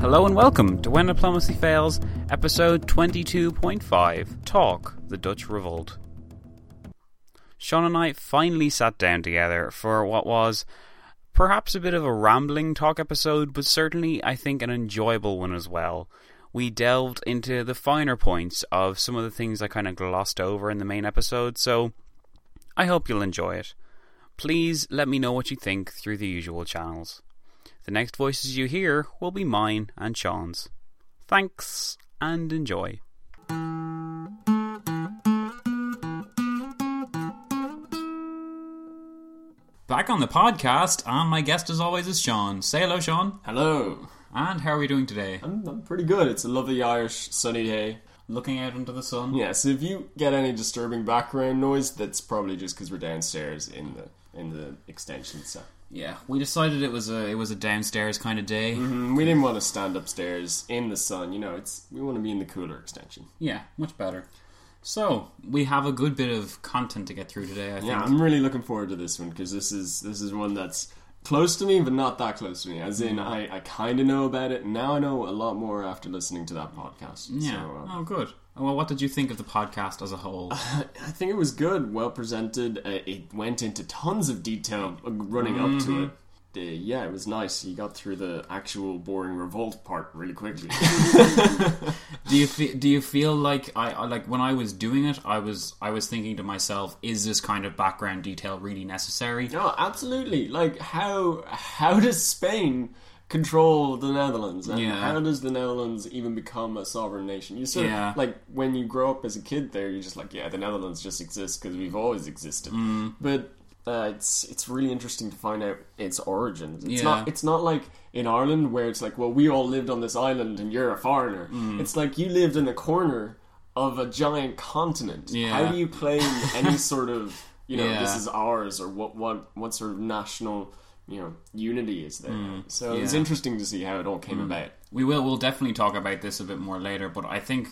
Hello and welcome to When Diplomacy Fails, episode 22.5 Talk, the Dutch Revolt. Sean and I finally sat down together for what was perhaps a bit of a rambling talk episode, but certainly I think an enjoyable one as well. We delved into the finer points of some of the things I kind of glossed over in the main episode, so I hope you'll enjoy it. Please let me know what you think through the usual channels. The next voices you hear will be mine and Sean's. Thanks and enjoy. Back on the podcast, and my guest as always is Sean. Say hello, Sean. Hello. And how are we doing today? I'm, I'm pretty good. It's a lovely Irish sunny day. Looking out into the sun. Yeah, so if you get any disturbing background noise, that's probably just because we're downstairs in the in the extension set. Yeah, we decided it was a it was a downstairs kind of day. Mm, We didn't want to stand upstairs in the sun. You know, it's we want to be in the cooler extension. Yeah, much better. So we have a good bit of content to get through today. I think. Yeah, I'm really looking forward to this one because this is this is one that's close to me, but not that close to me. As in, I, I kind of know about it. and Now I know a lot more after listening to that podcast. Yeah. So, uh, oh, good. Well, what did you think of the podcast as a whole? I think it was good, well presented. Uh, it went into tons of detail uh, running up to it. Uh, yeah, it was nice. You got through the actual boring revolt part really quickly. do you fe- do you feel like I, I like when I was doing it, I was I was thinking to myself, is this kind of background detail really necessary? no, absolutely. Like how how does Spain control the Netherlands? And Yeah. how does the Netherlands even become a sovereign nation? You sort Yeah. of like when you grow up as a kid there, you're just like, yeah, the Netherlands just exists because we've always existed. Mm. But uh, it's it's really interesting to find out its origins. It's Yeah. not it's not like in Ireland where it's like, well, we all lived on this island and you're a foreigner. Mm. It's like you lived in a corner of a giant continent. Yeah. How do you claim any sort of you know Yeah. this is ours or what what what sort of national you know unity is there? so it's Mm. Interesting to see how it all came about. We will. We'll definitely talk about this a bit more later. But I think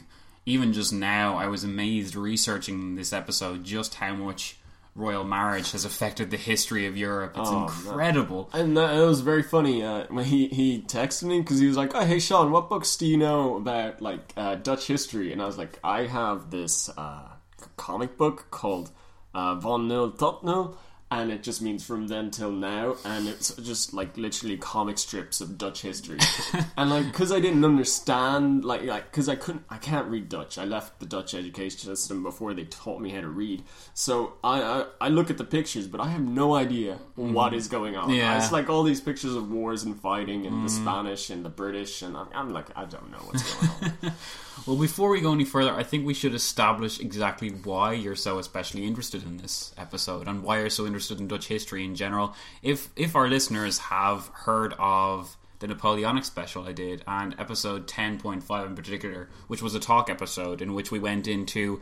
even just now, I was amazed researching this episode just how much royal marriage has affected the history of Europe. It's Oh, incredible. And that, it was very funny uh, when he, he texted me because he was like, "Oh, hey Sean, what books do you know about like uh, Dutch history?" And I was like, "I have this uh, comic book called uh, Von Nul tot Nul." And it just means from then till now, and it's just like literally comic strips of Dutch history. and like, because I didn't understand, like, like, because I couldn't, I can't read Dutch. I left the Dutch education system before they taught me how to read. So I, I, I look at the pictures, but I have no idea mm-hmm. what is going on. Yeah. It's like all these pictures of wars and fighting, and the mm. Spanish and the British, and I'm, I'm like, I don't know what's going on. Well, before we go any further, I think we should establish exactly why you're so especially interested in this episode and why you're so interested in Dutch history in general. If if our listeners have heard of the Napoleonic special I did and episode 10.5 in particular, which was a talk episode in which we went into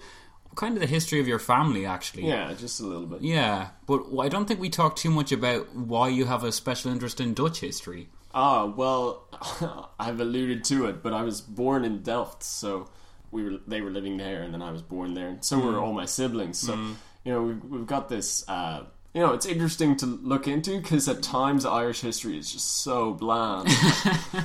kind of the history of your family actually. yeah, just a little bit. Yeah, but I don't think we talked too much about why you have a special interest in Dutch history. Ah, well, I've alluded to it, but I was born in Delft, so we were they were living there, and then I was born there, and so were all my siblings. So you know we've, we've got this. Uh, you know, it's interesting to look into because at times Irish history is just so bland.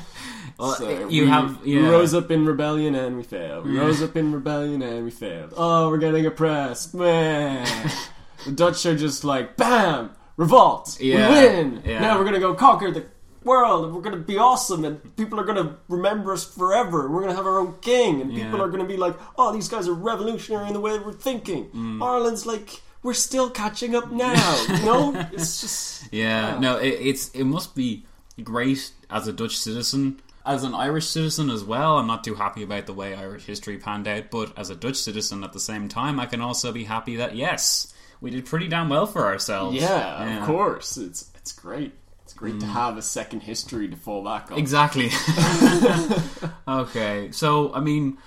So you we, have- we yeah. rose up in rebellion and we failed. We rose up in rebellion and we failed. Oh, we're getting oppressed. Man. the Dutch are just like, bam, revolt. Yeah, We win. yeah. Now we're gonna go conquer the world and we're gonna be awesome and people are gonna remember us forever. We're gonna have our own king and people are gonna be like, oh, these guys are revolutionary in the way we're thinking. Mm. Ireland's like, we're still catching up now. You know, it's just Yeah, no, it, it's it must be great as a Dutch citizen. As an Irish citizen as well, I'm not too happy about the way Irish history panned out, but as a Dutch citizen at the same time, I can also be happy that yes, we did pretty damn well for ourselves. yeah, of course. It's it's great. It's great Mm. to have a second history to fall back on. Exactly. okay, so I mean,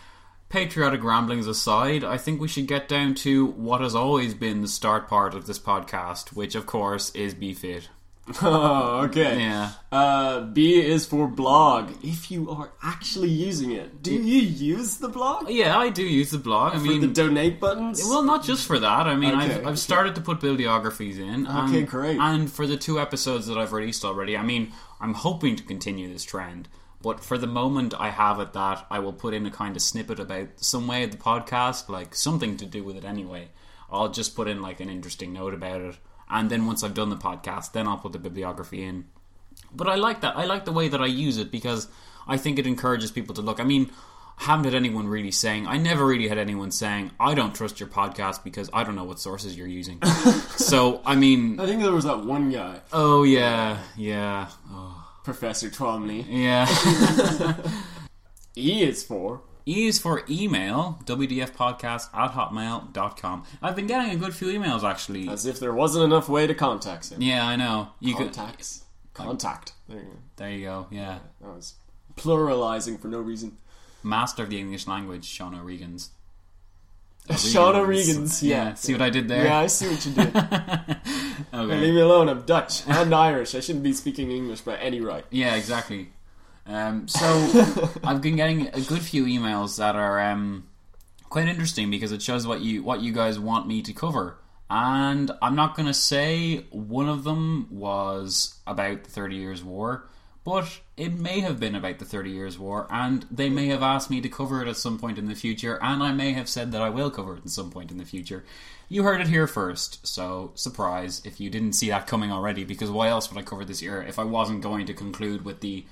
patriotic ramblings aside, I think we should get down to what has always been the start part of this podcast, which of course is BFit. Oh, okay. Yeah. Uh, B is for blog. If you are actually using it, do you use the blog Yeah, I do use the blog. I for mean, the donate buttons? Well, not just for that. I mean, Okay, I've. I've started to put bibliographies in. Okay, great. And for the two episodes that I've released already, I mean, I'm hoping to continue this trend. But for the moment, I have it that I will put in a kind of snippet about some way of the podcast, like something to do with it anyway. I'll just put in like an interesting note about it. And then once I've done the podcast, then I'll put the bibliography in. But I like that. I like the way that I use it because I think it encourages people to look. I mean, I haven't had anyone really saying. I never really had anyone saying, "I don't trust your podcast because I don't know what sources you're using." so I mean, I think there was that one guy, oh yeah, yeah, oh, Professor Twomley. yeah. E is for E is for email, wdfpodcast at hotmail.com. I've been getting a good few emails actually. as if there wasn't enough way to contact him. Yeah, I know. You could. Contacts. Contact. There you go. There you go. Yeah. That was pluralizing for no reason. Master of the English language, Sean O'Regan's. Sean O'Regan's. Yeah. Yeah. See what I did there? Yeah, I see what you did. Okay. Leave me alone. I'm Dutch and Irish. I shouldn't be speaking English by any right. Yeah, exactly. Um, so I've been getting a good few emails that are um, quite interesting because it shows what you what you guys want me to cover. And I'm not going to say one of them was about the Thirty Years' War, but it may have been about the Thirty Years' War, and they may have asked me to cover it at some point in the future, and I may have said that I will cover it at some point in the future. You heard it here first, so surprise if you didn't see that coming already, because why else would I cover this era if I wasn't going to conclude with the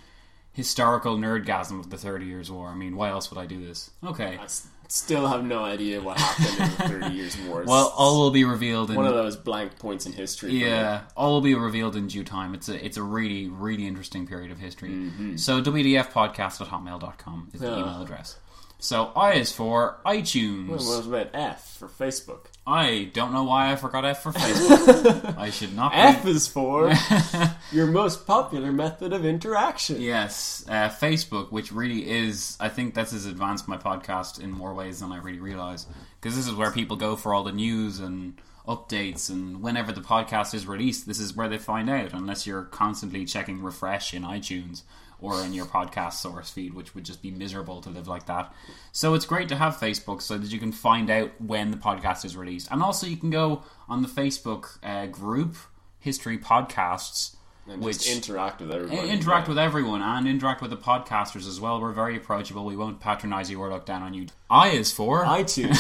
historical nerdgasm of the Thirty Years' War? I mean, why else would I do this? Okay. I s- still have no idea what happened in the Thirty Years' War. It's Well, all will be revealed in one of those blank points in history. for me. Yeah, all will be revealed in due time. It's a it's a really really interesting period of history. Mm-hmm. So WDFpodcast at hotmail.com is the Yeah. email address. So I is for iTunes. What was about F for Facebook? I don't know why I forgot F for Facebook. I should not. Be. F is for your most popular method of interaction. Yes, uh, Facebook, which really is, I think this has advanced my podcast in more ways than I really realize. Because this is where people go for all the news and updates, and whenever the podcast is released, this is where they find out, unless you're constantly checking refresh in iTunes or in your podcast source feed, which would just be miserable to live like that. So it's great to have Facebook so that you can find out when the podcast is released. And also, you can go on the Facebook uh, group, History Podcasts. And which just interact with everybody. Interact with everyone and interact with the podcasters as well. We're very approachable. We won't patronize you or look down on you. I is for iTunes.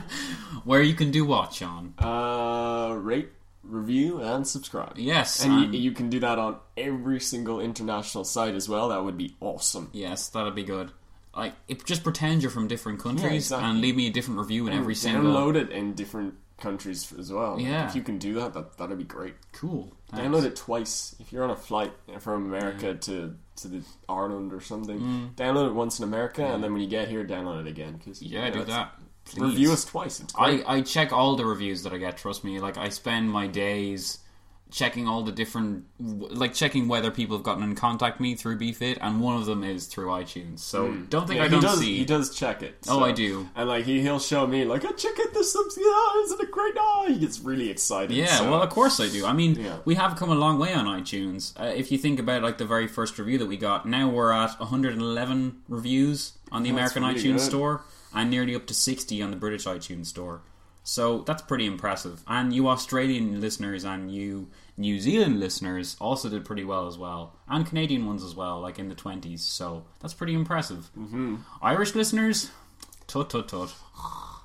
where you can do what, Sean? uh, rate, review, and subscribe. Yes, and and- you, you can do that on every single international site as well. That would be awesome. Yes, that'd be good. Like, it, just pretend you're from different countries exactly. and leave me a different review in every single. Download it in different countries as well. Yeah. if you can do that, that that'd be great. Cool. Thanks. Download it twice if you're on a flight from America to to the Ireland or something. Mm. Download it once in America, and then when you get here, download it again. Cause, Yeah, do that. Please. Review us twice. I, I check all the reviews that I get. Trust me. Like I spend my days checking all the different, like checking whether people have gotten in contact with me through BFit, and one of them is through iTunes. So don't think Yeah, I don't he does, see. He does check it. Oh, I do. And like he he'll show me like, oh, check out this subs. Yeah, isn't it great? Oh, he gets really excited. Yeah, so- well, of course I do. I mean, Yeah. we have come a long way on iTunes. Uh, if you think about like the very first review that we got, now we're at 111 reviews on the That's American really iTunes good. store, and nearly up to 60 on the British iTunes store. So that's pretty impressive. And you Australian listeners and you New Zealand listeners also did pretty well as well. And Canadian ones as well, like in the 20s. So that's pretty impressive. Mm-hmm. Irish listeners, tut tut tut.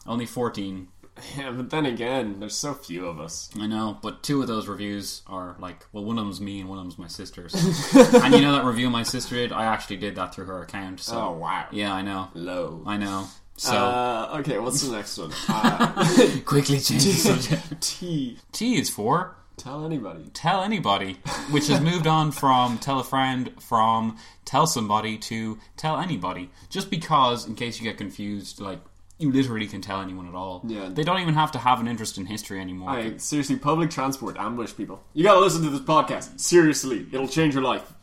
Only 14. Yeah, but then again, there's so few of us. I know, but two of those reviews are like, well, one of them's me and one of them's my sister's. and you know that review my sister did? I actually did that through her account. So Oh wow. yeah, I know. Low. I know. So Uh, okay, what's the next one? Uh, quickly change the subject. T. T is for Tell anybody. tell anybody, which has moved on from tell a friend, from tell somebody to tell anybody. Just because, in case you get confused, like you literally can tell anyone at all. Yeah. They don't even have to have an interest in history anymore. I seriously, public transport ambush people. You gotta listen to this podcast. Seriously, it'll change your life.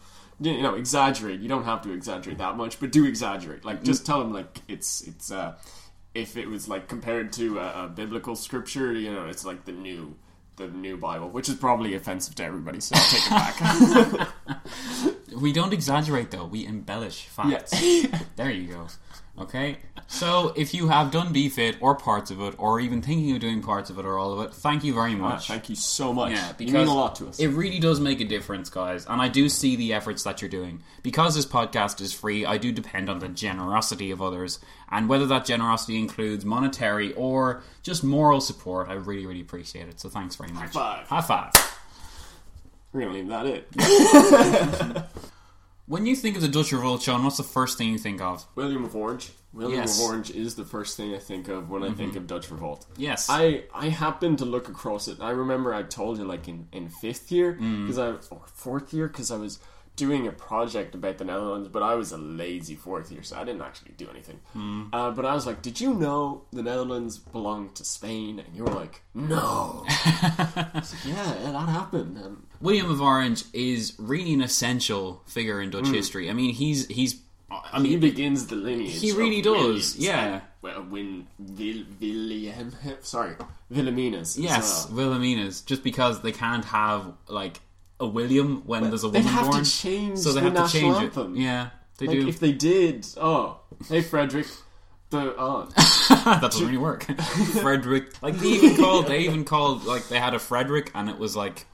You know, exaggerate. You don't have to exaggerate that much, but do exaggerate. Like, just tell them like it's it's uh, if it was like compared to a, a biblical scripture, you know, it's like the new the new Bible, which is probably offensive to everybody. So I'll take it back. We don't exaggerate though, we embellish facts. there you go. Okay? So if you have done BFIT or parts of it, or even thinking of doing parts of it or all of it, thank you very Ah, much. thank you so much. Yeah, you because mean a lot to us. It really does make a difference, guys, and I do see the efforts that you're doing. Because this podcast is free, I do depend on the generosity of others, and whether that generosity includes monetary or just moral support, I really, really appreciate it. So thanks very much. High five. High five. We're gonna leave that it. When you think of the Dutch Revolt, Sean, what's the first thing you think of? William of Orange. William Yes. of Orange is the first thing I think of when I think of Dutch Revolt. Yes. I I happened to look across it. I remember I told you like in, in fifth year Mm. because I or fourth year because I was doing a project about the Netherlands, but I was a lazy fourth year, so I didn't actually do anything. Mm. Uh, but I was like, "Did you know the Netherlands belonged to Spain?" And you were like, "No." I was like, yeah, yeah, that happened. And William of Orange is really an essential figure in Dutch hmm. history. I mean, he's he's. Uh, I mean, he begins the lineage. He really does, Williams yeah. and, well, Win Vil, William, sorry, Wilhelmina's. yes, well. Wilhelmina's. Just because they can't have like a William when there's a woman have to born, change so they the have to change anthem. it. Yeah, they Like do. if they did, oh, hey Frederick, the oh, that doesn't really work. Frederick, like they even called, they even called like they had a Frederick, and it was like,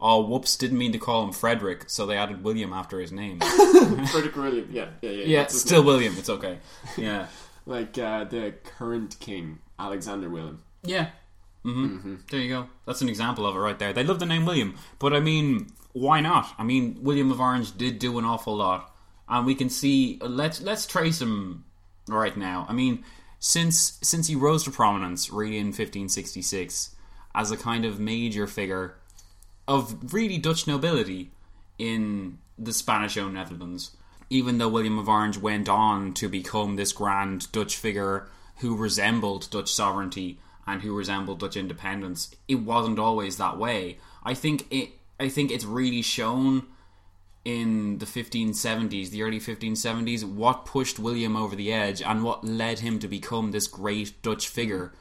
oh, whoops, didn't mean to call him Frederick, so they added William after his name. Frederick William, yeah, yeah, yeah. yeah, still name. William. It's okay. Yeah, like uh, the current king Alexander William. yeah. hmm There you go. That's an example of it right there. They love the name William, but I mean, why not? I mean, William of Orange did do an awful lot, and we can see. Let's let's trace him right now. I mean, since since he rose to prominence, really in 1566, as a kind of major figure of really Dutch nobility in the Spanish-owned Netherlands. Even though William of Orange went on to become this grand Dutch figure who resembled Dutch sovereignty and who resembled Dutch independence, it wasn't always that way. I think it. I think it's really shown in the 1570s, the early 1570s, what pushed William over the edge and what led him to become this great Dutch figure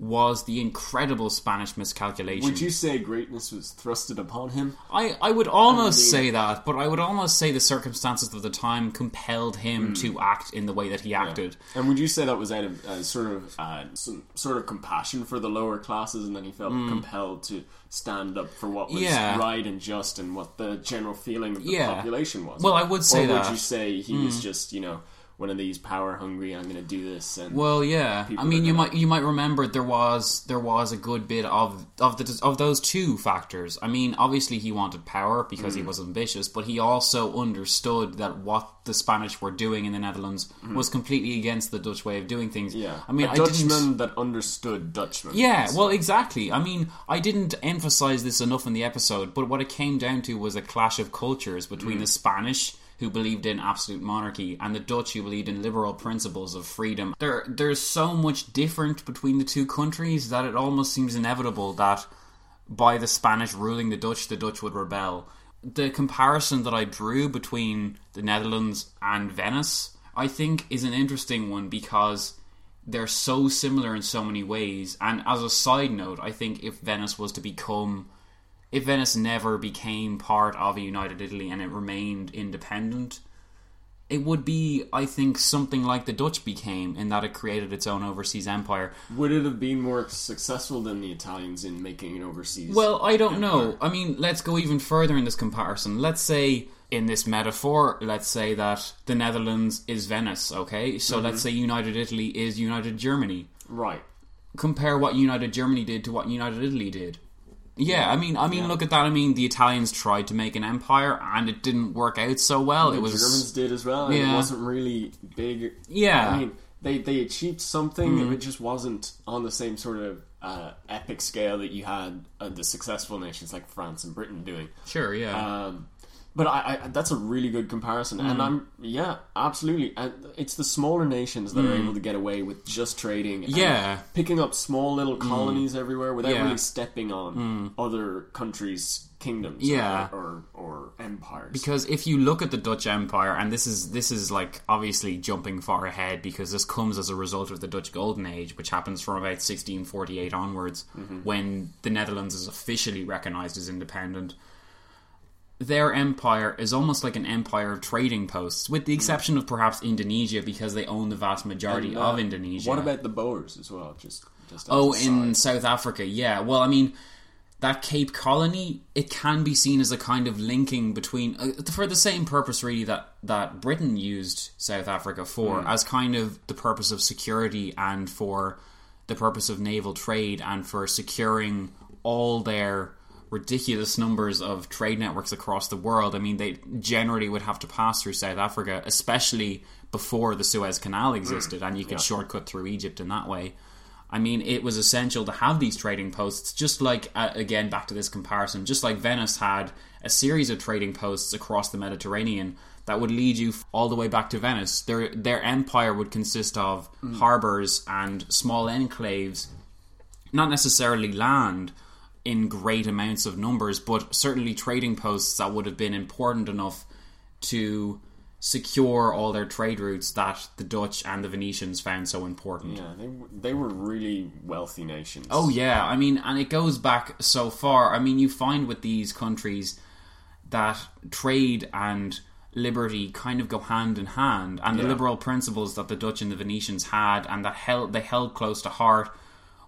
was the incredible Spanish miscalculation. Would you say greatness was thrusted upon him? I, I would almost I mean- say that, but I would almost say the circumstances of the time compelled him Hmm. to act in the way that he acted. And would you say that was out of uh, sort of uh, some sort of compassion for the lower classes, and then he felt compelled to stand up for what was. Yeah. right and just, and what the general feeling of the Yeah. population was? Well, I would say or would that. Hmm. you say he was just, you know, one of these power hungry? I'm going to do this, and Well, yeah. I mean, you gonna- might you might remember there was there was a good bit of of the of those two factors. I mean, obviously he wanted power because he Mm. was ambitious, but he also understood that what the Spanish were doing in the Netherlands was completely against the Dutch way of doing things. Mm. yeah, I mean, a Dutchman that understood Dutchman. Yeah, well, exactly. I mean, I didn't emphasize this enough in the episode, but what it came down to was a clash of cultures between the Spanish, who believed in absolute monarchy, and the Dutch, who believed in liberal principles of freedom. There, there's so much different between the two countries that it almost seems inevitable that by the Spanish ruling the Dutch, the Dutch would rebel. The comparison that I drew between the Netherlands and Venice, I think, is an interesting one because they're so similar in so many ways. And as a side note, I think if Venice was to become, if Venice never became part of a united Italy and it remained independent, it would be, I think, something like the Dutch became in that it created its own overseas empire. Would it have been more successful than the Italians in making an overseas? Well, I don't know. I mean, let's go even further in this comparison. Let's say, in this metaphor, let's say that the Netherlands is Venice, okay? So let's mm-hmm. say United Italy is United Germany. right. Compare what United Germany did to what United Italy did. Yeah, I mean, I mean, look at that. I mean, the Italians tried to make an empire, and it didn't work out so well. The it was Germans did as well. Yeah. It wasn't really big. Yeah. I mean, they they achieved something. It just wasn't on the same sort of uh, epic scale that you had uh, the successful nations like France and Britain doing. sure, yeah, Um, but I, I, that's a really good comparison, Mm. and I'm yeah, absolutely. And it's the smaller nations that are able to get away with just trading, Mm. Yeah. Mm. picking up small little colonies everywhere without Yeah. Mm. really stepping on other countries' kingdoms, Yeah. or, or or empires. because if you look at the Dutch Empire, and this is this is like obviously jumping far ahead because this comes as a result of the Dutch Golden Age, which happens from about 1648 onwards, when the Netherlands is officially recognized as independent. Their empire is almost like an empire of trading posts, with the exception of perhaps Indonesia, because they own the vast majority And, uh, of Indonesia. What about the Boers as well? Just just Oh, in. South Africa, yeah. Well, I mean, that Cape Colony, it can be seen as a kind of linking between, uh, for the same purpose, really, that, that Britain used South Africa for, Hmm. as kind of the purpose of security and for the purpose of naval trade and for securing all their ridiculous numbers of trade networks across the world. I mean, they generally would have to pass through South Africa, especially before the Suez Canal existed, and you could shortcut through Egypt in that way. I mean, it was essential to have these trading posts, just like, uh, again, back to this comparison, just like Venice had a series of trading posts across the Mediterranean that would lead you all the way back to Venice. Their, their empire would consist of harbours and small enclaves, not necessarily land in great amounts of numbers, but certainly trading posts that would have been important enough to secure all their trade routes that the Dutch and the Venetians found so important. yeah, they they were really wealthy nations. Oh yeah, I mean, and it goes back so far. I mean, you find with these countries that trade and liberty kind of go hand in hand, and the liberal principles that the Dutch and the Venetians had, and that held they held close to heart,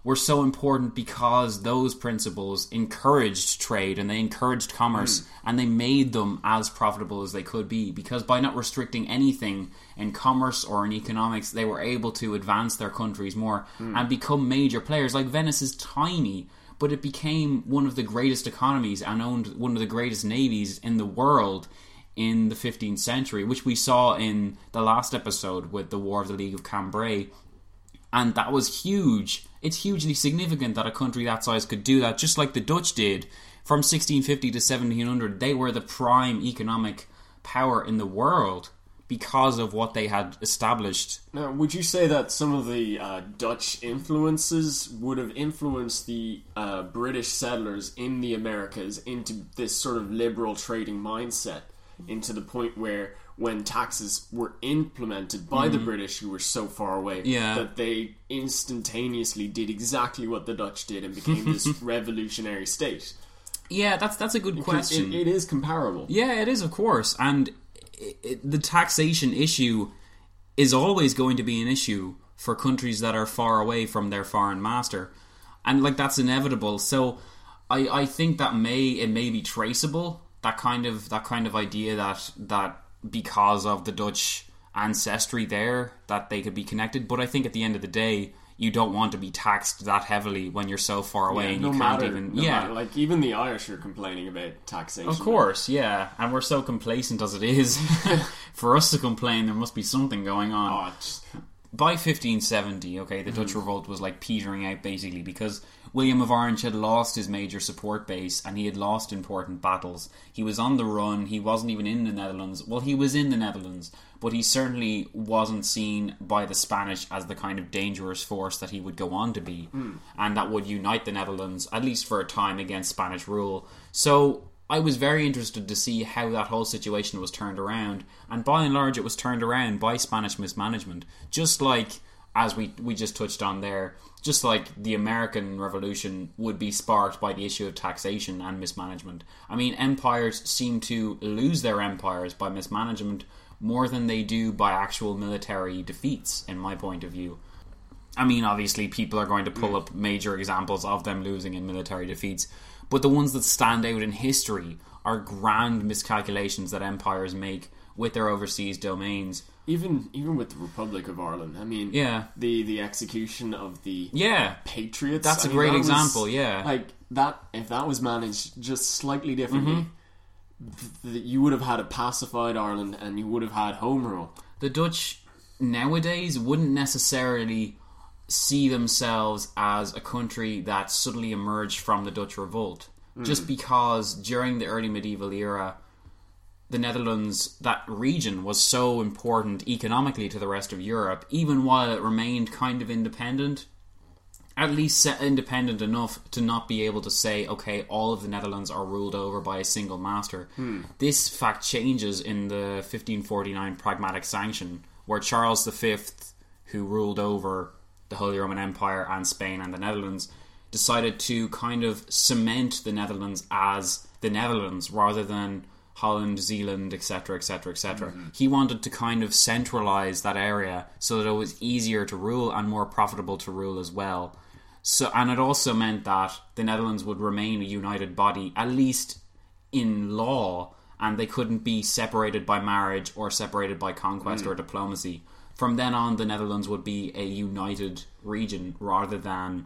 were so important because those principles encouraged trade and they encouraged commerce hmm. and they made them as profitable as they could be because by not restricting anything in commerce or in economics they were able to advance their countries more hmm. and become major players. Like Venice is tiny but it became one of the greatest economies and owned one of the greatest navies in the world in the 15th century which we saw in the last episode with the war of the League of Cambrai. And that was huge. It's hugely significant that a country that size could do that, just like the Dutch did from 1650 to 1700. They were the prime economic power in the world because of what they had established. Now, would you say that some of the uh, Dutch influences would have influenced the uh, British settlers in the Americas into this sort of liberal trading mindset, into the point where when taxes were implemented by the mm. British, who were so far away. Yeah. that they instantaneously did exactly what the Dutch did and became this revolutionary state? Yeah, that's that's a good question. It, it is comparable. Yeah, it is, of course. And i i the taxation issue is always going to be an issue for countries that are far away from their foreign master. And, like, that's inevitable. So, I, I think that may it may be traceable that kind of that kind of idea that that because of the Dutch ancestry there that they could be connected. But I think at the end of the day, you don't want to be taxed that heavily when you're so far away Yeah, and no you can't matter, even no yeah matter. like even the Irish are complaining about taxation. of course, yeah, and we're so complacent as it is. For us to complain, there must be something going on. Oh, it's- By 1570, okay, the Dutch mm-hmm. revolt was like petering out basically because William of Orange had lost his major support base and he had lost important battles. He was on the run, he wasn't even in the Netherlands. Well, he was in the Netherlands, but he certainly wasn't seen by the Spanish as the kind of dangerous force that he would go on to be hmm. and that would unite the Netherlands, at least for a time, against Spanish rule. So I was very interested to see how that whole situation was turned around, and by and large, it was turned around by Spanish mismanagement. Just like, as we, we just touched on there, just like the American Revolution would be sparked by the issue of taxation and mismanagement. I mean, empires seem to lose their empires by mismanagement, more than they do by actual military defeats, in my point of view. I mean, obviously, people are going to pull hmm. up major examples of them losing in military defeats, but the ones that stand out in history are grand miscalculations that empires make with their overseas domains. Even even with the Republic of Ireland, I mean, Yeah. the the execution of the Yeah, Patriots. That's a a great that was- example, yeah. like that. If that was managed just slightly differently, Mm-hmm. th- th- you would have had a pacified Ireland, and you would have had home rule. the Dutch nowadays wouldn't necessarily see themselves as a country that suddenly emerged from the Dutch revolt. Just because during the early medieval era, the Netherlands, that region, was so important economically to the rest of Europe, even while it remained kind of independent. At least independent enough to not be able to say, okay, all of the Netherlands are ruled over by a single master. Hmm. This fact changes in the 1549 Pragmatic Sanction, where Charles V, who ruled over the Holy Roman Empire and Spain and the Netherlands, decided to kind of cement the Netherlands as the Netherlands rather than Holland, Zealand, etc., etc., etc. He wanted to kind of centralize that area so that it was easier to rule and more profitable to rule as well. So, and it also meant that the Netherlands would remain a united body, at least in law, and they couldn't be separated by marriage or separated by conquest mm. or diplomacy. From then on, the Netherlands would be a united region rather than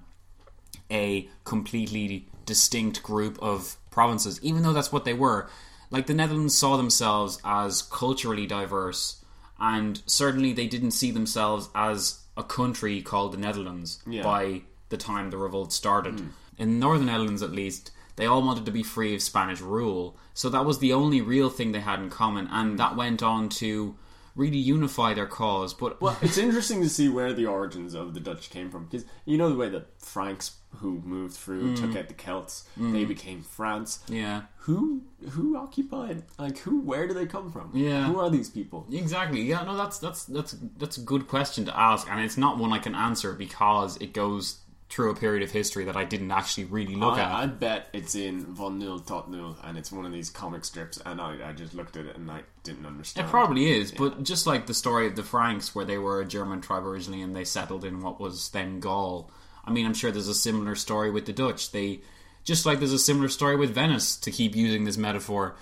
a completely distinct group of provinces, even though that's what they were. Like the Netherlands saw themselves as culturally diverse, and certainly they didn't see themselves as a country called the Netherlands Yeah. by the time the revolt started. Hmm. In Northern Netherlands, at least, they all wanted to be free of Spanish rule, so that was the only real thing they had in common, and hmm. that went on to really unify their cause. But Well, it's interesting to see where the origins of the Dutch came from because you know the way that Franks who moved through hmm. took out the Celts, they hmm. became France. yeah, Who who occupied like who? Where do they come from? Yeah. who are these people? Exactly. Yeah, no, that's that's that's that's a good question to ask, and it's not one I can answer because it goes through a period of history that I didn't actually really look at. I, I bet it's in Von Null Tot Null, and it's one of these comic strips, and I, I just looked at it and I didn't understand. It probably is, but just like the story of the Franks, where they were a German tribe originally and they settled in what was then Gaul. I mean, I'm sure there's a similar story with the Dutch. They, just like there's a similar story with Venice, to keep using this metaphor.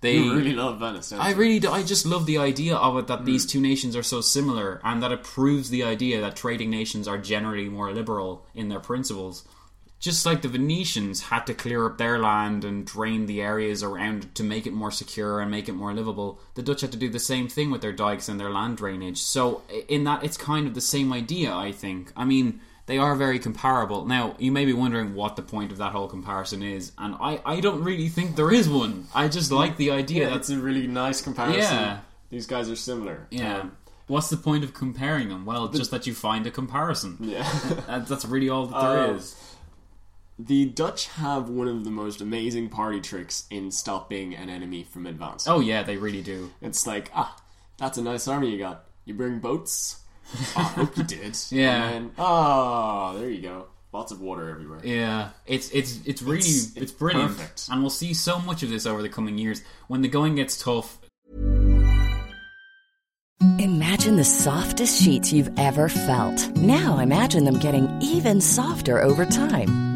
They You really love Venice. I you? really do. I just love the idea of it that hmm. these two nations are so similar and that it proves the idea that trading nations are generally more liberal in their principles. Just like the Venetians had to clear up their land and drain the areas around to make it more secure and make it more livable, the Dutch had to do the same thing with their dikes and their land drainage. So, in that, it's kind of the same idea, I think. I mean, they are very comparable. Now, you may be wondering what the point of that whole comparison is, and I, I don't really think there is one. I just like the idea Yeah, that's a really nice comparison. Yeah. These guys are similar. yeah. Um, What's the point of comparing them? Well, just that you find a comparison. yeah. That- That's really all that there Uh, is. the Dutch have one of the most amazing party tricks in stopping an enemy from advancing. Oh yeah, they really do. It's like, ah, that's a nice army you got. You bring boats? Oh, I hope you did. Oh, yeah. And then, oh, there you go. Lots of water everywhere. Yeah, it's it's it's really It's- it's, it's brilliant, perfect. and we'll see so much of this over the coming years. When the going gets tough, Imagine the softest sheets you've ever felt. Now imagine them getting even softer over time.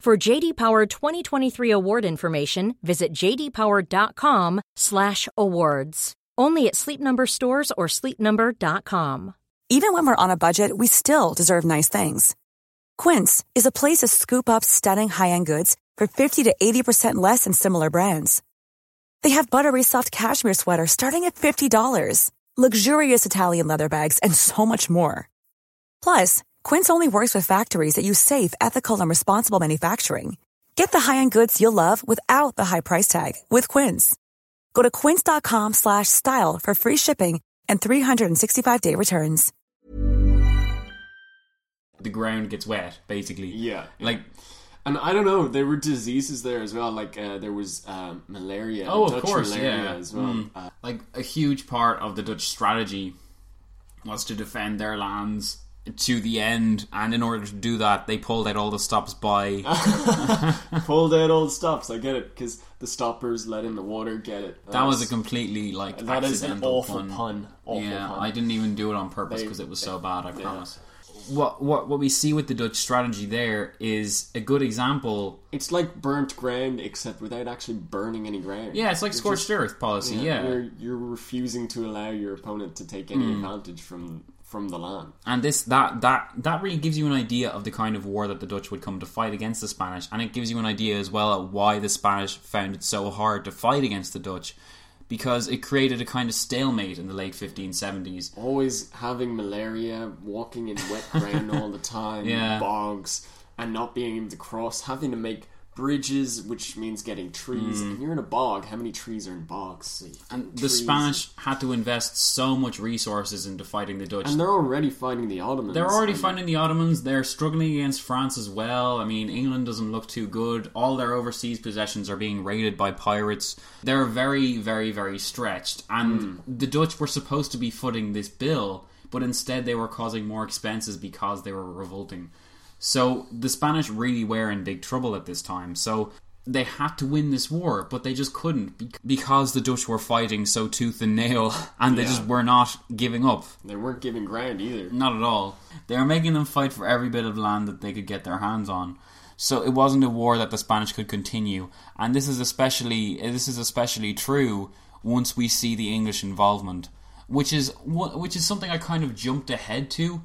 For JD Power 2023 award information, visit jdpower.com/awards. Only at Sleep Number stores or sleepnumber.com. Even when we're on a budget, we still deserve nice things. Quince is a place to scoop up stunning high-end goods for 50 to 80% less than similar brands. They have buttery soft cashmere sweaters starting at $50, luxurious Italian leather bags, and so much more. Plus, Quince only works with factories that use safe, ethical, and responsible manufacturing. Get the high-end goods you'll love without the high price tag with Quince. Go to quince.com slash style for free shipping and 365-day returns. The ground gets wet, basically. Yeah. Like, And I don't know, there were diseases there as well. Like uh, there was um, malaria. Oh, of Dutch course, malaria yeah. as well. Mm. Uh, like a huge part of the Dutch strategy was to defend their lands to the end, and in order to do that, they pulled out all the stops by. pulled out all the stops. I get it because the stoppers let in the water. Get it. that was a completely like That is an awful pun. Awful yeah, pun. I didn't even do it on purpose because it was so bad. I yeah. promise. What what what we see with the Dutch strategy there is a good example. It's like burnt ground, except without actually burning any ground. Yeah, it's like You're scorched just- earth policy. Yeah, You're, you're refusing to allow your opponent to take any Hmm. advantage from from the land. and this that that that really gives you an idea of the kind of war that the Dutch would come to fight against the Spanish, and it gives you an idea as well of why the Spanish found it so hard to fight against the Dutch, because it created a kind of stalemate in the late 1570s. Always having malaria, walking in wet ground all the time, Yeah. bogs, and not being able to cross, having to make bridges, which means getting trees. Mm. And you're in a bog. How many trees are in bogs? So. And the trees. Spanish had to invest so much resources into fighting the Dutch. And they're already fighting the Ottomans. They're already and- fighting the Ottomans. They're struggling against France as well. I mean, England doesn't look too good. All their overseas possessions are being raided by pirates. They're very, very, very stretched. And hmm. the Dutch were supposed to be footing this bill, but instead they were causing more expenses because they were revolting. So the Spanish really were in big trouble at this time. So they had to win this war, but they just couldn't because the Dutch were fighting so tooth and nail, and they Yeah. just were not giving up. They weren't giving ground either. Not at all. They were making them fight for every bit of land that they could get their hands on. So it wasn't a war that the Spanish could continue, and this is especially this is especially true once we see the English involvement, which is which is something I kind of jumped ahead to.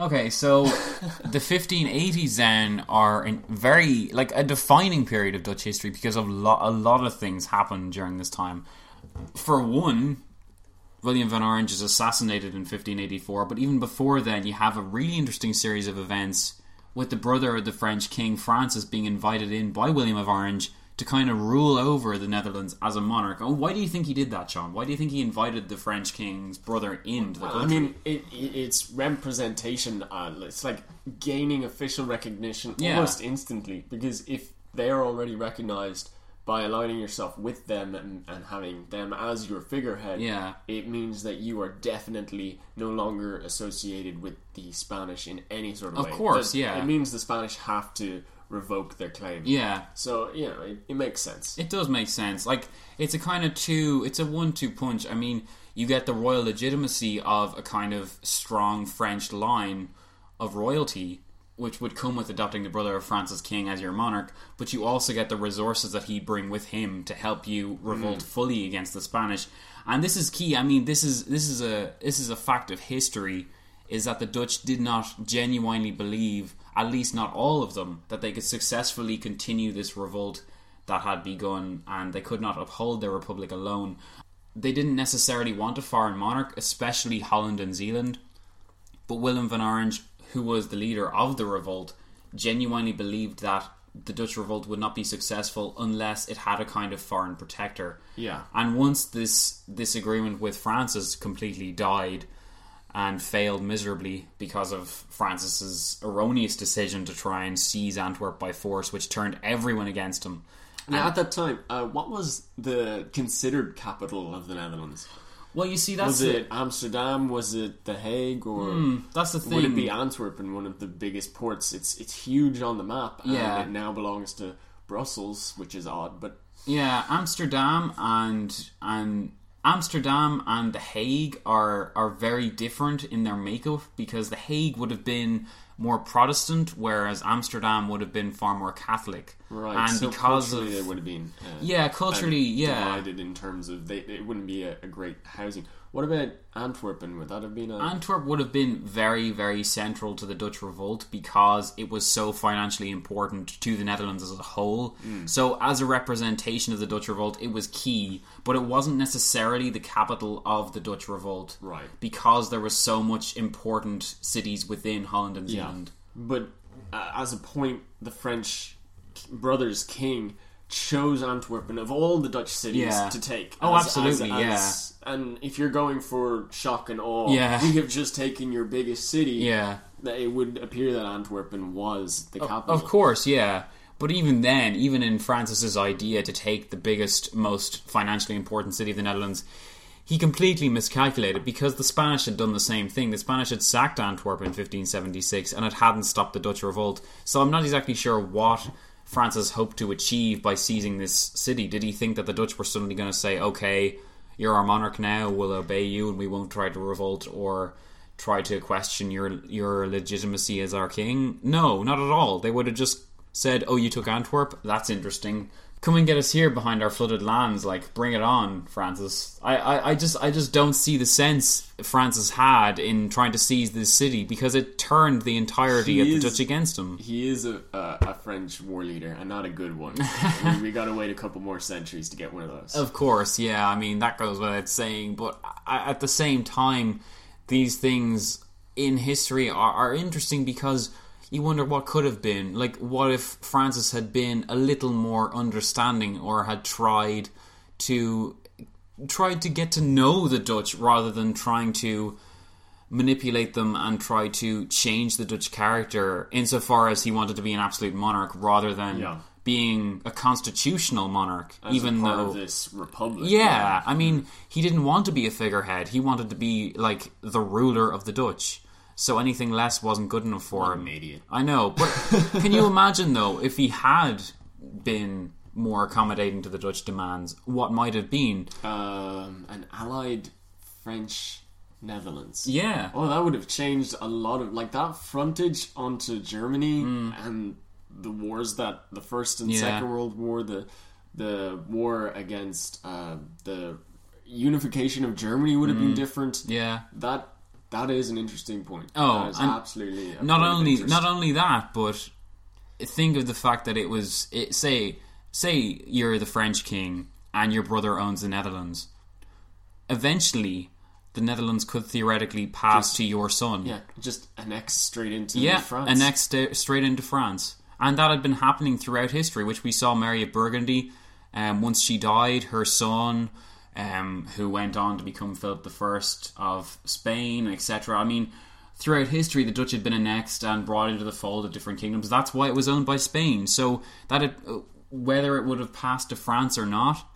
Okay, so the 1580s then are in very like a defining period of Dutch history because of lo- a lot of things happened during this time. For one, William van Orange is assassinated in 1584, but even before then, you have a really interesting series of events with the brother of the French king Francis being invited in by William of Orange to kind of rule over the Netherlands as a monarch. Oh, why do you think he did that, Sean? Why do you think he invited the French king's brother into the country? I mean, it, it, it's representation. Uh, it's like gaining official recognition Yeah. almost instantly because if they are already recognized by aligning yourself with them and, and having them as your figurehead, Yeah. it means that you are definitely no longer associated with the Spanish in any sort of, Of way. Of course, That- yeah. It means the Spanish have to revoke their claim. yeah, So you know, it, it makes sense. It does make sense. Like it's a kind of two. It's a one-two punch. I mean, you get the royal legitimacy of a kind of strong French line of royalty, which would come with adopting the brother of Francis King as your monarch. But you also get the resources that he bring with him to help you revolt mm. fully against the Spanish. And this is key. I mean, this is this is a this is a fact of history. Is that the Dutch did not genuinely believe, at least not all of them, that they could successfully continue this revolt that had begun and they could not uphold their republic alone. They didn't necessarily want a foreign monarch, especially Holland and Zealand, but Willem van Orange, who was the leader of the revolt, genuinely believed that the Dutch revolt would not be successful unless it had a kind of foreign protector. Yeah. And once this this agreement with France has completely died and failed miserably because of Francis's erroneous decision to try and seize Antwerp by force, which turned everyone against him. Now, at that time, uh, what was the considered capital of the Netherlands? Well, you see, that's Was the, it Amsterdam? Was it The Hague? Or that's the thing. would it be Antwerp in one of the biggest ports? It's it's huge on the map. And Yeah. it now belongs to Brussels, which is odd. But Yeah, Amsterdam and and Amsterdam and The Hague are are very different in their makeup because The Hague would have been more Protestant, whereas Amsterdam would have been far more Catholic. Right. And so because culturally of it would have been uh, Yeah, culturally, yeah. divided in terms of they it wouldn't be a, a great housing. What about Antwerp? And Would that have been a Antwerp would have been very, very central to the Dutch revolt because it was so financially important to the Netherlands as a whole. So, as a representation of the Dutch revolt, it was key, but it wasn't necessarily the capital of the Dutch revolt. Right. Because there was so much important cities within Holland and Yeah. Zealand. But uh, as a point, the French brothers king chose Antwerpen of all the Dutch cities Yeah. to take. Oh, absolutely, Yeah, And if you're going for shock and awe, Yeah. we have just taken your biggest city. Yeah. that it would appear that Antwerpen was the capital. Of course, yeah. But even then, even in Francis's idea to take the biggest, most financially important city of the Netherlands, he completely miscalculated because the Spanish had done the same thing. The Spanish had sacked Antwerp in 1576 and it hadn't stopped the Dutch revolt. So I'm not exactly sure what Francis hoped to achieve by seizing this city. Did he think that the Dutch were suddenly going to say, okay, you're our monarch now, we'll obey you and we won't try to revolt or try to question your your legitimacy as our king? No, not at all. They would have just said, "Oh, you took Antwerp. That's interesting. Come and get us here behind our flooded lands. Like, bring it on, Francis." I, I, I just I just don't see the sense Francis had in trying to seize this city because it turned the entirety He of the is- Dutch against him. He is a, a, a French war leader and not a good one. we, we got to wait a couple more centuries to get one of those. Of course, yeah. I mean, that goes without saying. But at the same time, these things in history are, are interesting because you wonder what could have been. Like, what if Francis had been a little more understanding or had tried to tried to get to know the Dutch rather than trying to manipulate them and try to change the Dutch character insofar as he wanted to be an absolute monarch rather than Yeah. being a constitutional monarch As even though of this republic. yeah, I mean, he didn't want to be a figurehead. He wanted to be like the ruler of the Dutch. So anything less wasn't good enough for him. idiot. I know, but can you imagine though if he had been more accommodating to the Dutch demands, what might have been? Um, an allied French Netherlands. Yeah. Oh, that would have changed a lot of like that frontage onto Germany Mm. and the wars that the first and Yeah. second world war, the the war against uh, the unification of Germany would have been different. Mm. Yeah. That that is an interesting point. Oh, that is absolutely not only not only that, but think of the fact that it was it, say say you're the French king and your brother owns the Netherlands. Eventually, the Netherlands could theoretically pass to your son. yeah, just annex straight into yeah, France. and next uh, straight into France, and that had been happening throughout history, which we saw Mary of Burgundy. Um, once she died, her son, um, who went on to become Philip I of Spain, etc. I mean, throughout history, the Dutch had been annexed and brought into the fold of different kingdoms. That's why it was owned by Spain. So that it, uh, whether it would have passed to France or not,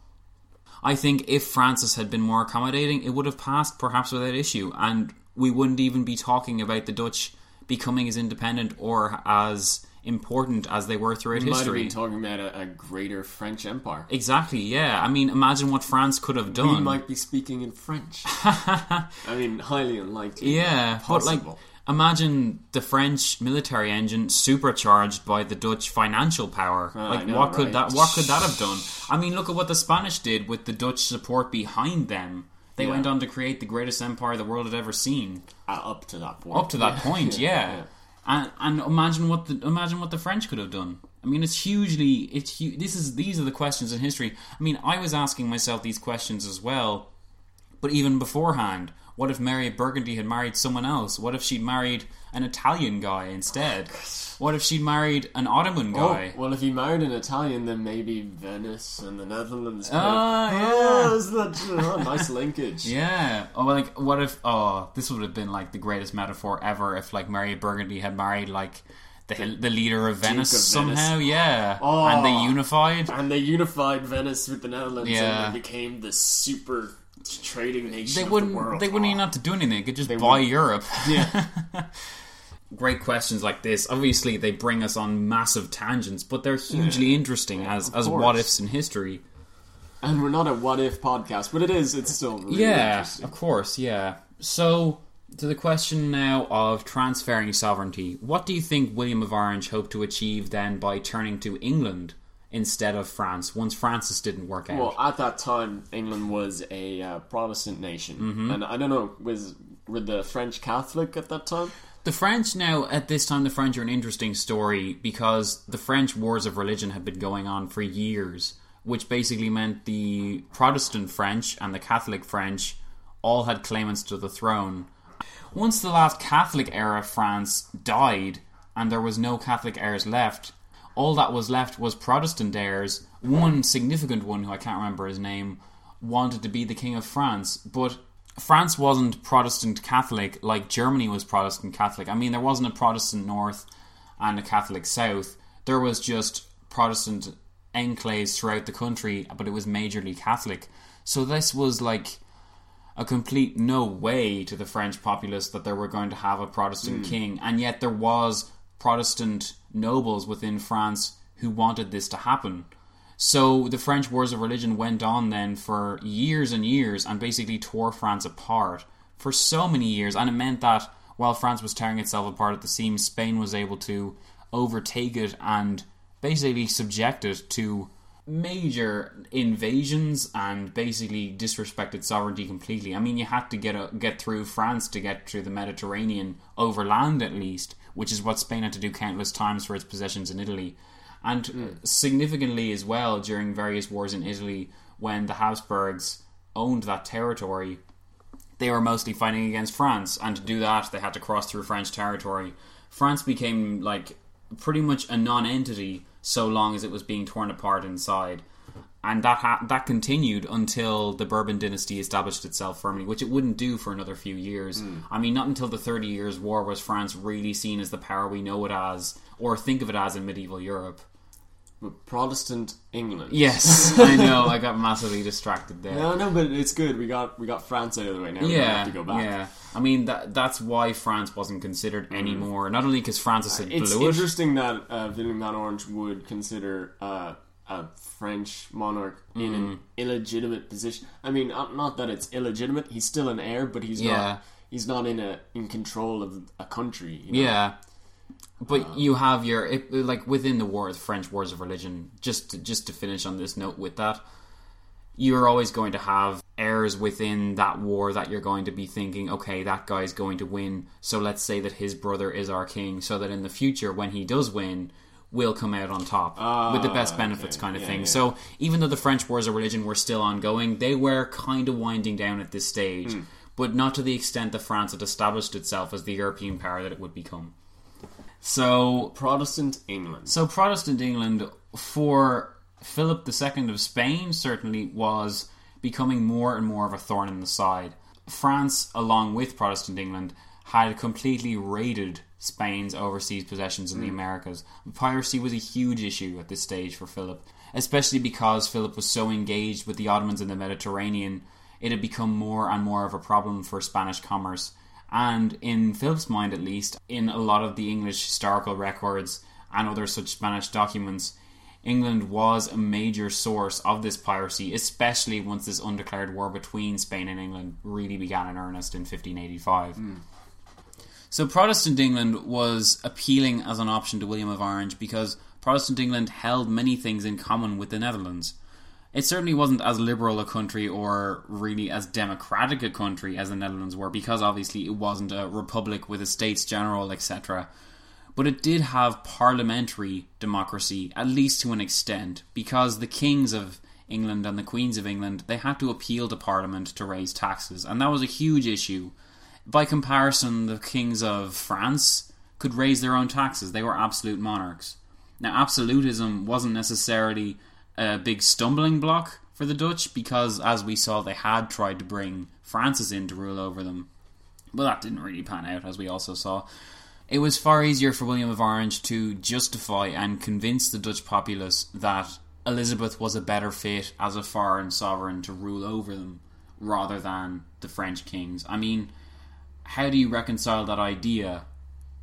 I think if Francis had been more accommodating, it would have passed perhaps without issue, and we wouldn't even be talking about the Dutch becoming as independent or as important as they were throughout We might have history. been talking about a, a greater French empire. exactly, yeah. I mean, imagine what France could have We done. might be speaking in French. I mean, highly unlikely. yeah, but like, imagine the French military engine supercharged by the Dutch financial power. Ah, like, know, what could right? that? What could that have done? I mean, look at what the Spanish did with the Dutch support behind them. They Yeah. went on to create the greatest empire the world had ever seen. Uh, up to that point. up to that point, yeah. yeah. And and imagine what the imagine what the French could have done. I mean, it's hugely it's hu- this is these are the questions in history. I mean, I was asking myself these questions as well, but even beforehand, what if Mary of Burgundy had married someone else? What if she'd married an Italian guy instead? What if she'd married an Ottoman Oh, guy? well, if he married an Italian, then maybe Venice and the Netherlands. could Ah, have- yeah. Oh, that oh, nice linkage? Yeah. Oh, like what if? Oh, this would have been like the greatest metaphor ever if like Mary of Burgundy had married like the the leader of Venice of somehow. Yeah. Oh. And they unified. And they unified Venice with the Netherlands, Yeah. and they became the super trading nation. They wouldn't. The world. They wouldn't Oh. even have to do anything. They could just buy wouldn't. Europe. Yeah. Great questions like this. Obviously, they bring us on massive tangents, but they're hugely interesting as as course. what ifs in history. and we're not a what if podcast, but it is. It's still really yeah, interesting. of course. Yeah. So To the question now of transferring sovereignty, what do you think William of Orange hoped to achieve then by turning to England instead of France once Francis didn't work out? Well, at that time, England was a uh, Protestant nation, Mm-hmm. and I don't know was were the French Catholic at that time? The French now, at this time, the French are an interesting story because the French wars of religion had been going on for years, which basically meant the Protestant French and the Catholic French all had claimants to the throne. Once the last Catholic era France died and there was no Catholic heirs left, all that was left was Protestant heirs. One significant one, who I can't remember his name, wanted to be the King of France, but France wasn't Protestant Catholic like Germany was Protestant Catholic. I mean, there wasn't a Protestant North and a Catholic South. There was just Protestant enclaves throughout the country, but it was majorly Catholic. So this was like a complete no way to the French populace that they were going to have a Protestant hmm. king, and yet there was Protestant nobles within France who wanted this to happen. So the French wars of religion went on then for years and years and basically tore France apart for so many years, and it meant that while France was tearing itself apart at the seams, Spain was able to overtake it and basically subject it to major invasions and basically disrespected sovereignty completely. I mean, you had to get a, get through France to get through the Mediterranean overland at least, which is what Spain had to do countless times for its possessions in Italy. And hmm. uh, significantly as well during various wars in Italy when the Habsburgs owned that territory, they were mostly fighting against France, and to do that, they had to cross through French territory. France became like pretty much a non-entity so long as it was being torn apart inside, and that ha- that continued until the Bourbon dynasty established itself firmly, which it wouldn't do for another few years. I mean, not until the Thirty Years' War was France really seen as the power we know it as, or think of it as in medieval Europe. But Protestant England. Yes, I know. I got massively distracted there. No, no, but it's good. We got we got France out of the way now. we yeah, have to go back. yeah. I mean that that's why France wasn't considered anymore. Not only because Francis had It's blew it. interesting that uh, William van Orange would consider uh, a French monarch in an mm. illegitimate position. I mean, not, that it's illegitimate. He's still an heir, but he's Yeah. not. He's not in a in control of a country. you know? Yeah, but uh, you have your it, like within the war, the French wars of religion. Just to, just to finish on this note with that, you're always going to have heirs within that war that you're going to be thinking, okay, that guy's going to win. So let's say that his brother is our king, so that in the future, when he does win. We'll come out on top with the ah, best benefits, kind of Yeah, thing. yeah. So, even though the French wars of religion were still ongoing, they were kind of winding down at this stage, hmm. but not to the extent that France had established itself as the European power that it would become. So, Protestant England. so Protestant England for Philip II of Spain certainly was becoming more and more of a thorn in the side. France, along with Protestant England, had completely raided Spain's overseas possessions in the mm. Americas. Piracy was a huge issue at this stage for Philip, especially because Philip was so engaged with the Ottomans in the Mediterranean. It had become more and more of a problem for Spanish commerce. And in Philip's mind, at least, in a lot of the English historical records and other such Spanish documents, England was a major source of this piracy, especially once this undeclared war between Spain and England really began in earnest in 1585. Mm. So Protestant England was appealing as an option to William of Orange because Protestant England held many things in common with the Netherlands. It certainly wasn't as liberal a country or really as democratic a country as the Netherlands were because obviously it wasn't a republic with a states general, etc. But it did have parliamentary democracy, at least to an extent, because the kings of England and the queens of England, they had to appeal to parliament to raise taxes, and that was a huge issue. By comparison, the kings of France could raise their own taxes. They were absolute monarchs. Now, absolutism wasn't necessarily a big stumbling block for the Dutch because, as we saw, they had tried to bring Francis in to rule over them. But that didn't really pan out, as we also saw. It was far easier for William of Orange to justify and convince the Dutch populace that Elizabeth was a better fit as a foreign sovereign to rule over them rather than the French kings. I mean, how do you reconcile that idea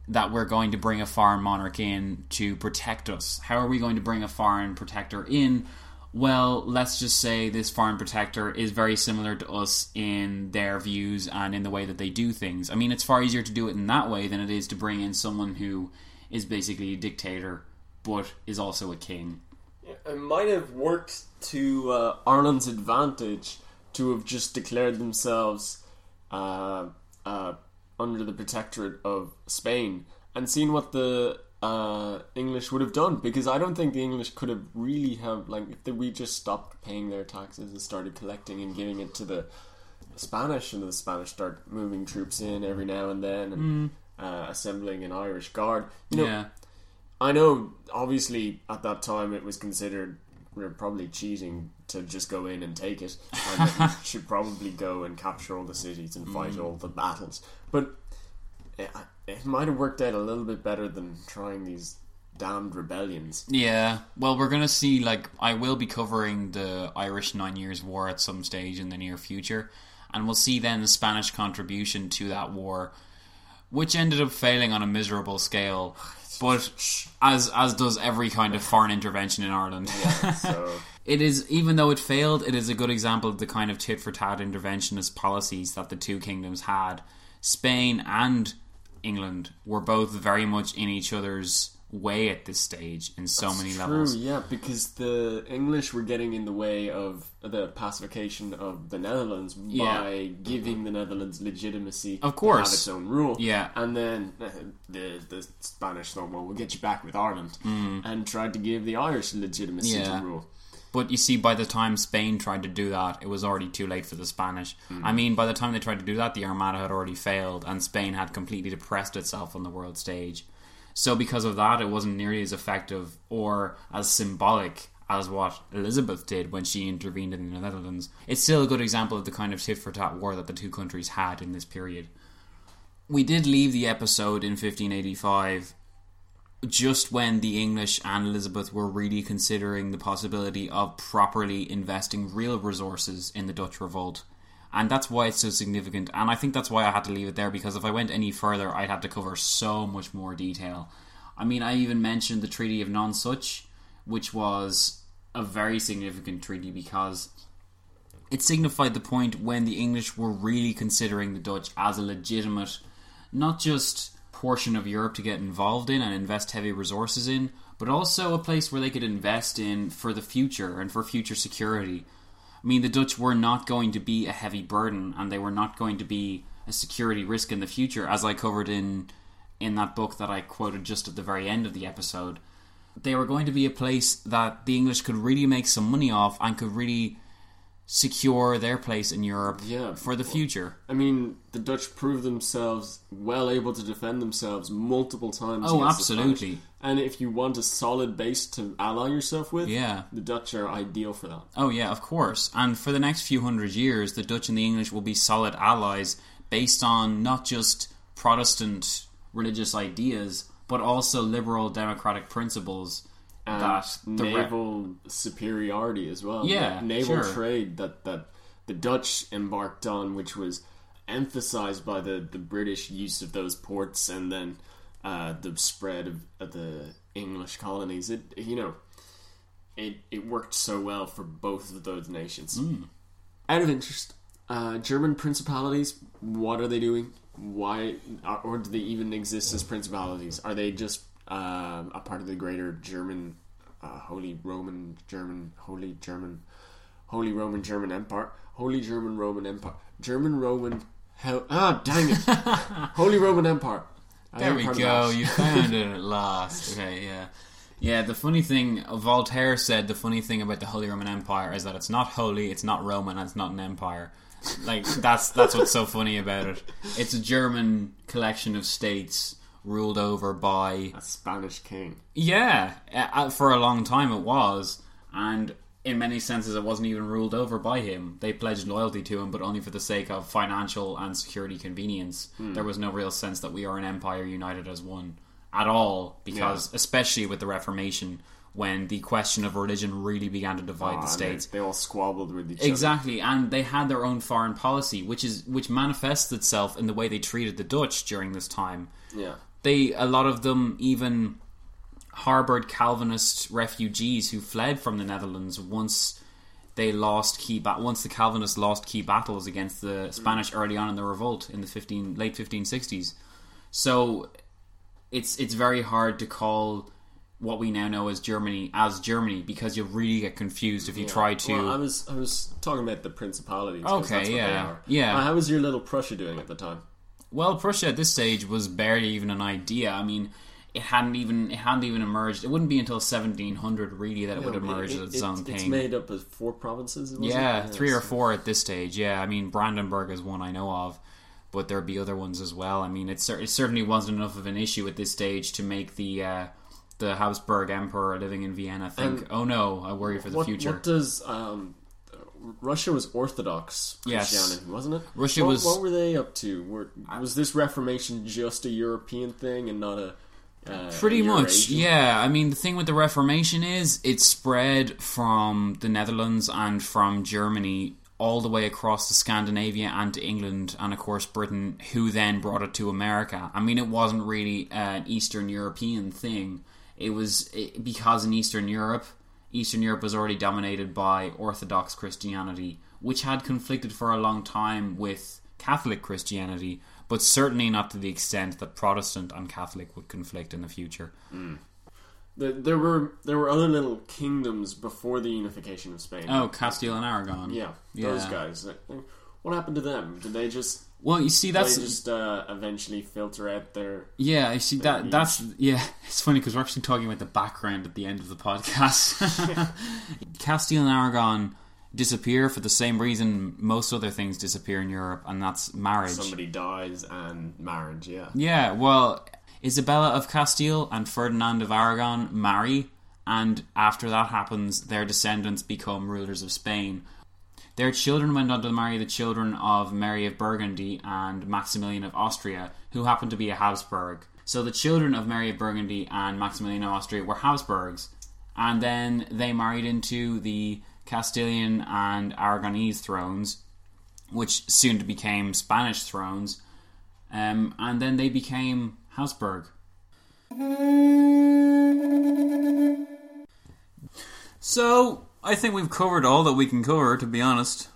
that we're going to bring a foreign monarch in to protect us? How are we going to bring a foreign protector in well, let's just say this foreign protector is very similar to us in their views and in the way that they do things. I mean, it's far easier to do it in that way than it is to bring in someone who is basically a dictator but is also a king. It might have worked to uh, Ireland's advantage to have just declared themselves uh, uh, under the protectorate of Spain and seen what the uh, English would have done because I don't think the English could have really have like if we just stopped paying their taxes and started collecting and giving it to the Spanish and the Spanish start moving troops in every now and then and uh, assembling an Irish guard. You know, yeah. I know obviously at that time it was considered we're probably cheating to just go in and take it. And we should probably go and capture all the cities and fight mm. all the battles. But it, it might have worked out a little bit better than trying these damned rebellions. Yeah, well, we're going to see, like, I will be covering the Irish Nine Years' War at some stage in the near future, and we'll see then the Spanish contribution to that war, which ended up failing on a miserable scale, but as as does every kind of foreign intervention in Ireland. So It is, even though it failed, it is a good example of the kind of tit for tat interventionist policies that the two kingdoms had. Spain and England were both very much in each other's way at this stage in so many True, levels. yeah, because the English were getting in the way of the pacification of the Netherlands Yeah. by giving the Netherlands legitimacy Of course. to have its own rule. Yeah. and then uh, the the Spanish thought, well, we'll get you back with Ireland, and tried to give the Irish legitimacy Mm. Yeah. to rule. But you see, by the time Spain tried to do that, it was already too late for the Spanish. Hmm. I mean, by the time they tried to do that, the Armada had already failed, and Spain had completely depressed itself on the world stage. So, because of that, it wasn't nearly as effective or as symbolic as what Elizabeth did when she intervened in the Netherlands. It's still a good example of the kind of tit for tat war that the two countries had in this period. We did leave the episode in 1585 just when the English and Elizabeth were really considering the possibility of properly investing real resources in the Dutch revolt. And that's why it's so significant. And I think that's why I had to leave it there because if I went any further, I'd have to cover so much more detail. I mean, I even mentioned the Treaty of Nonsuch, which was a very significant treaty because it signified the point when the English were really considering the Dutch as a legitimate, not just portion of Europe to get involved in and invest heavy resources in, but also a place where they could invest in for the future and for future security. I mean, the Dutch were not going to be a heavy burden and they were not going to be a security risk in the future, as I covered in in that book that I quoted just at the very end of the episode. They were going to be a place that the English could really make some money off and could really secure their place in Europe Yeah. for the future. I mean, the Dutch proved themselves well able to defend themselves multiple times. Oh, against the Spanish. absolutely. And if you want a solid base to ally yourself with, Yeah. the Dutch are ideal for that. Oh, yeah, of course. And for the next few hundred years, the Dutch and the English will be solid allies based on not just Protestant religious ideas, but also liberal democratic principles and that the re- naval superiority as well. Yeah, naval sure. trade that that the Dutch embarked on, which was emphasized by the the British use of those ports, and then uh, the spread of, of the English colonies. It you know, it it worked so well for both of those nations. Hmm. Out of interest, uh, German principalities. What are they doing? Why, or do they even exist as principalities? Are they just uh, a part of the greater German, uh, Holy Roman German, Holy German, Holy Roman German Empire, Holy German Roman Empire, German Roman? Hell, ah, dang it! Holy Roman Empire. I There we go. You found it at last. Okay, yeah. Yeah, the funny thing, Voltaire said the funny thing about the Holy Roman Empire is that it's not holy, it's not Roman, and it's not an empire. Like that's that's what's so funny about it. It's a German collection of states ruled over by a Spanish king. yeah, for a long time it was, and in many senses it wasn't even ruled over by him. They pledged loyalty to him, but only for the sake of financial and security convenience. There was no real sense that we are an empire united as one at all, because especially with the Reformation, when the question of religion really began to divide Ah, the and they- states. They, all squabbled with each other. Exactly, and they had their own foreign policy, which is which manifests itself in the way they treated the Dutch during this time. Yeah. They a lot of them even harbored Calvinist refugees who fled from the Netherlands once they lost key ba- once the Calvinists lost key battles against the Spanish early on in the revolt in the 15 late 1560s. So it's it's very hard to call what we now know as Germany as Germany because you'll really get confused if you try to Well, I was I was talking about the principalities. Okay, that's what they yeah, are. yeah. Uh, how was your little Prussia doing at the time? Well, Prussia at this stage was barely even an idea. I mean, it hadn't even it hadn't even emerged. It wouldn't be until 1700 really that it would emerge it- as its it- own It's made up of four provinces. was it? yeah, three or four at this stage. Yeah, I mean Brandenburg is one I know of, but there'd be other ones as well. I mean, it, cer- it certainly wasn't enough of an issue at this stage to make the uh, the Habsburg Emperor living in Vienna think, "Oh no, I worry for the what, future." What does um, Russia was Orthodox Yes. Wasn't it? Russia what, was- What were they up to? Were, was this Reformation just a European thing and not a uh, Pretty much, yeah. I mean, the thing with the Reformation is it spread from the Netherlands and from Germany all the way across to Scandinavia and to England, and of course Britain, who then brought it to America. I mean, it wasn't really an Eastern European thing. It was it, because in Eastern Europe, Eastern Europe was already dominated by Orthodox Christianity, which had conflicted for a long time with Catholic Christianity, but certainly not to the extent that Protestant and Catholic would conflict in the future. Mm. The, there were there were other little kingdoms before the unification of Spain. Oh, Castile and Aragon. yeah, those Yeah. guys. What happened to them? Did they just Well, you see, that's they just uh, eventually filter out their? yeah. You see that that's yeah. It's funny because we're actually talking about the background at the end of the podcast. Castile and Aragon disappear for the same reason most other things disappear in Europe, and that's marriage. Somebody dies and marriage. Yeah. Yeah, well, Isabella of Castile and Ferdinand of Aragon marry, and after that happens, their descendants become rulers of Spain. Their children went on to marry the children of Mary of Burgundy and Maximilian of Austria, who happened to be a Habsburg. So the children of Mary of Burgundy and Maximilian of Austria were Habsburgs, and then they married into the Castilian and Aragonese thrones, which soon became Spanish thrones, um, and then they became Habsburg. So I think we've covered all that we can cover, to be honest.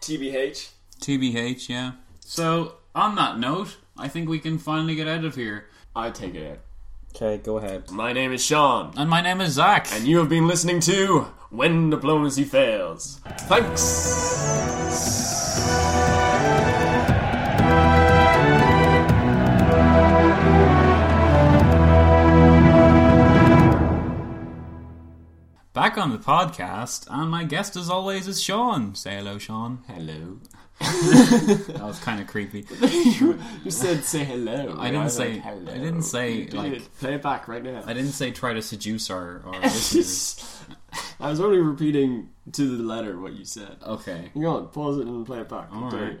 TBH. TBH, yeah. So on that note, I think we can finally get out of here. I take it out. Okay, go ahead. My name is Sean, And my name is Zach. and you have been listening to When Diplomacy Fails. Thanks. On the podcast, and my guest as always is Sean. Say hello, Sean. Hello. That was kind of creepy. you said say hello. I didn't was say- like, hello. I didn't say, You like- play it back right now. I didn't say try to seduce our, our listeners. I was only repeating to the letter what you said. Okay. Go on, pause it and play it back. All Dare right.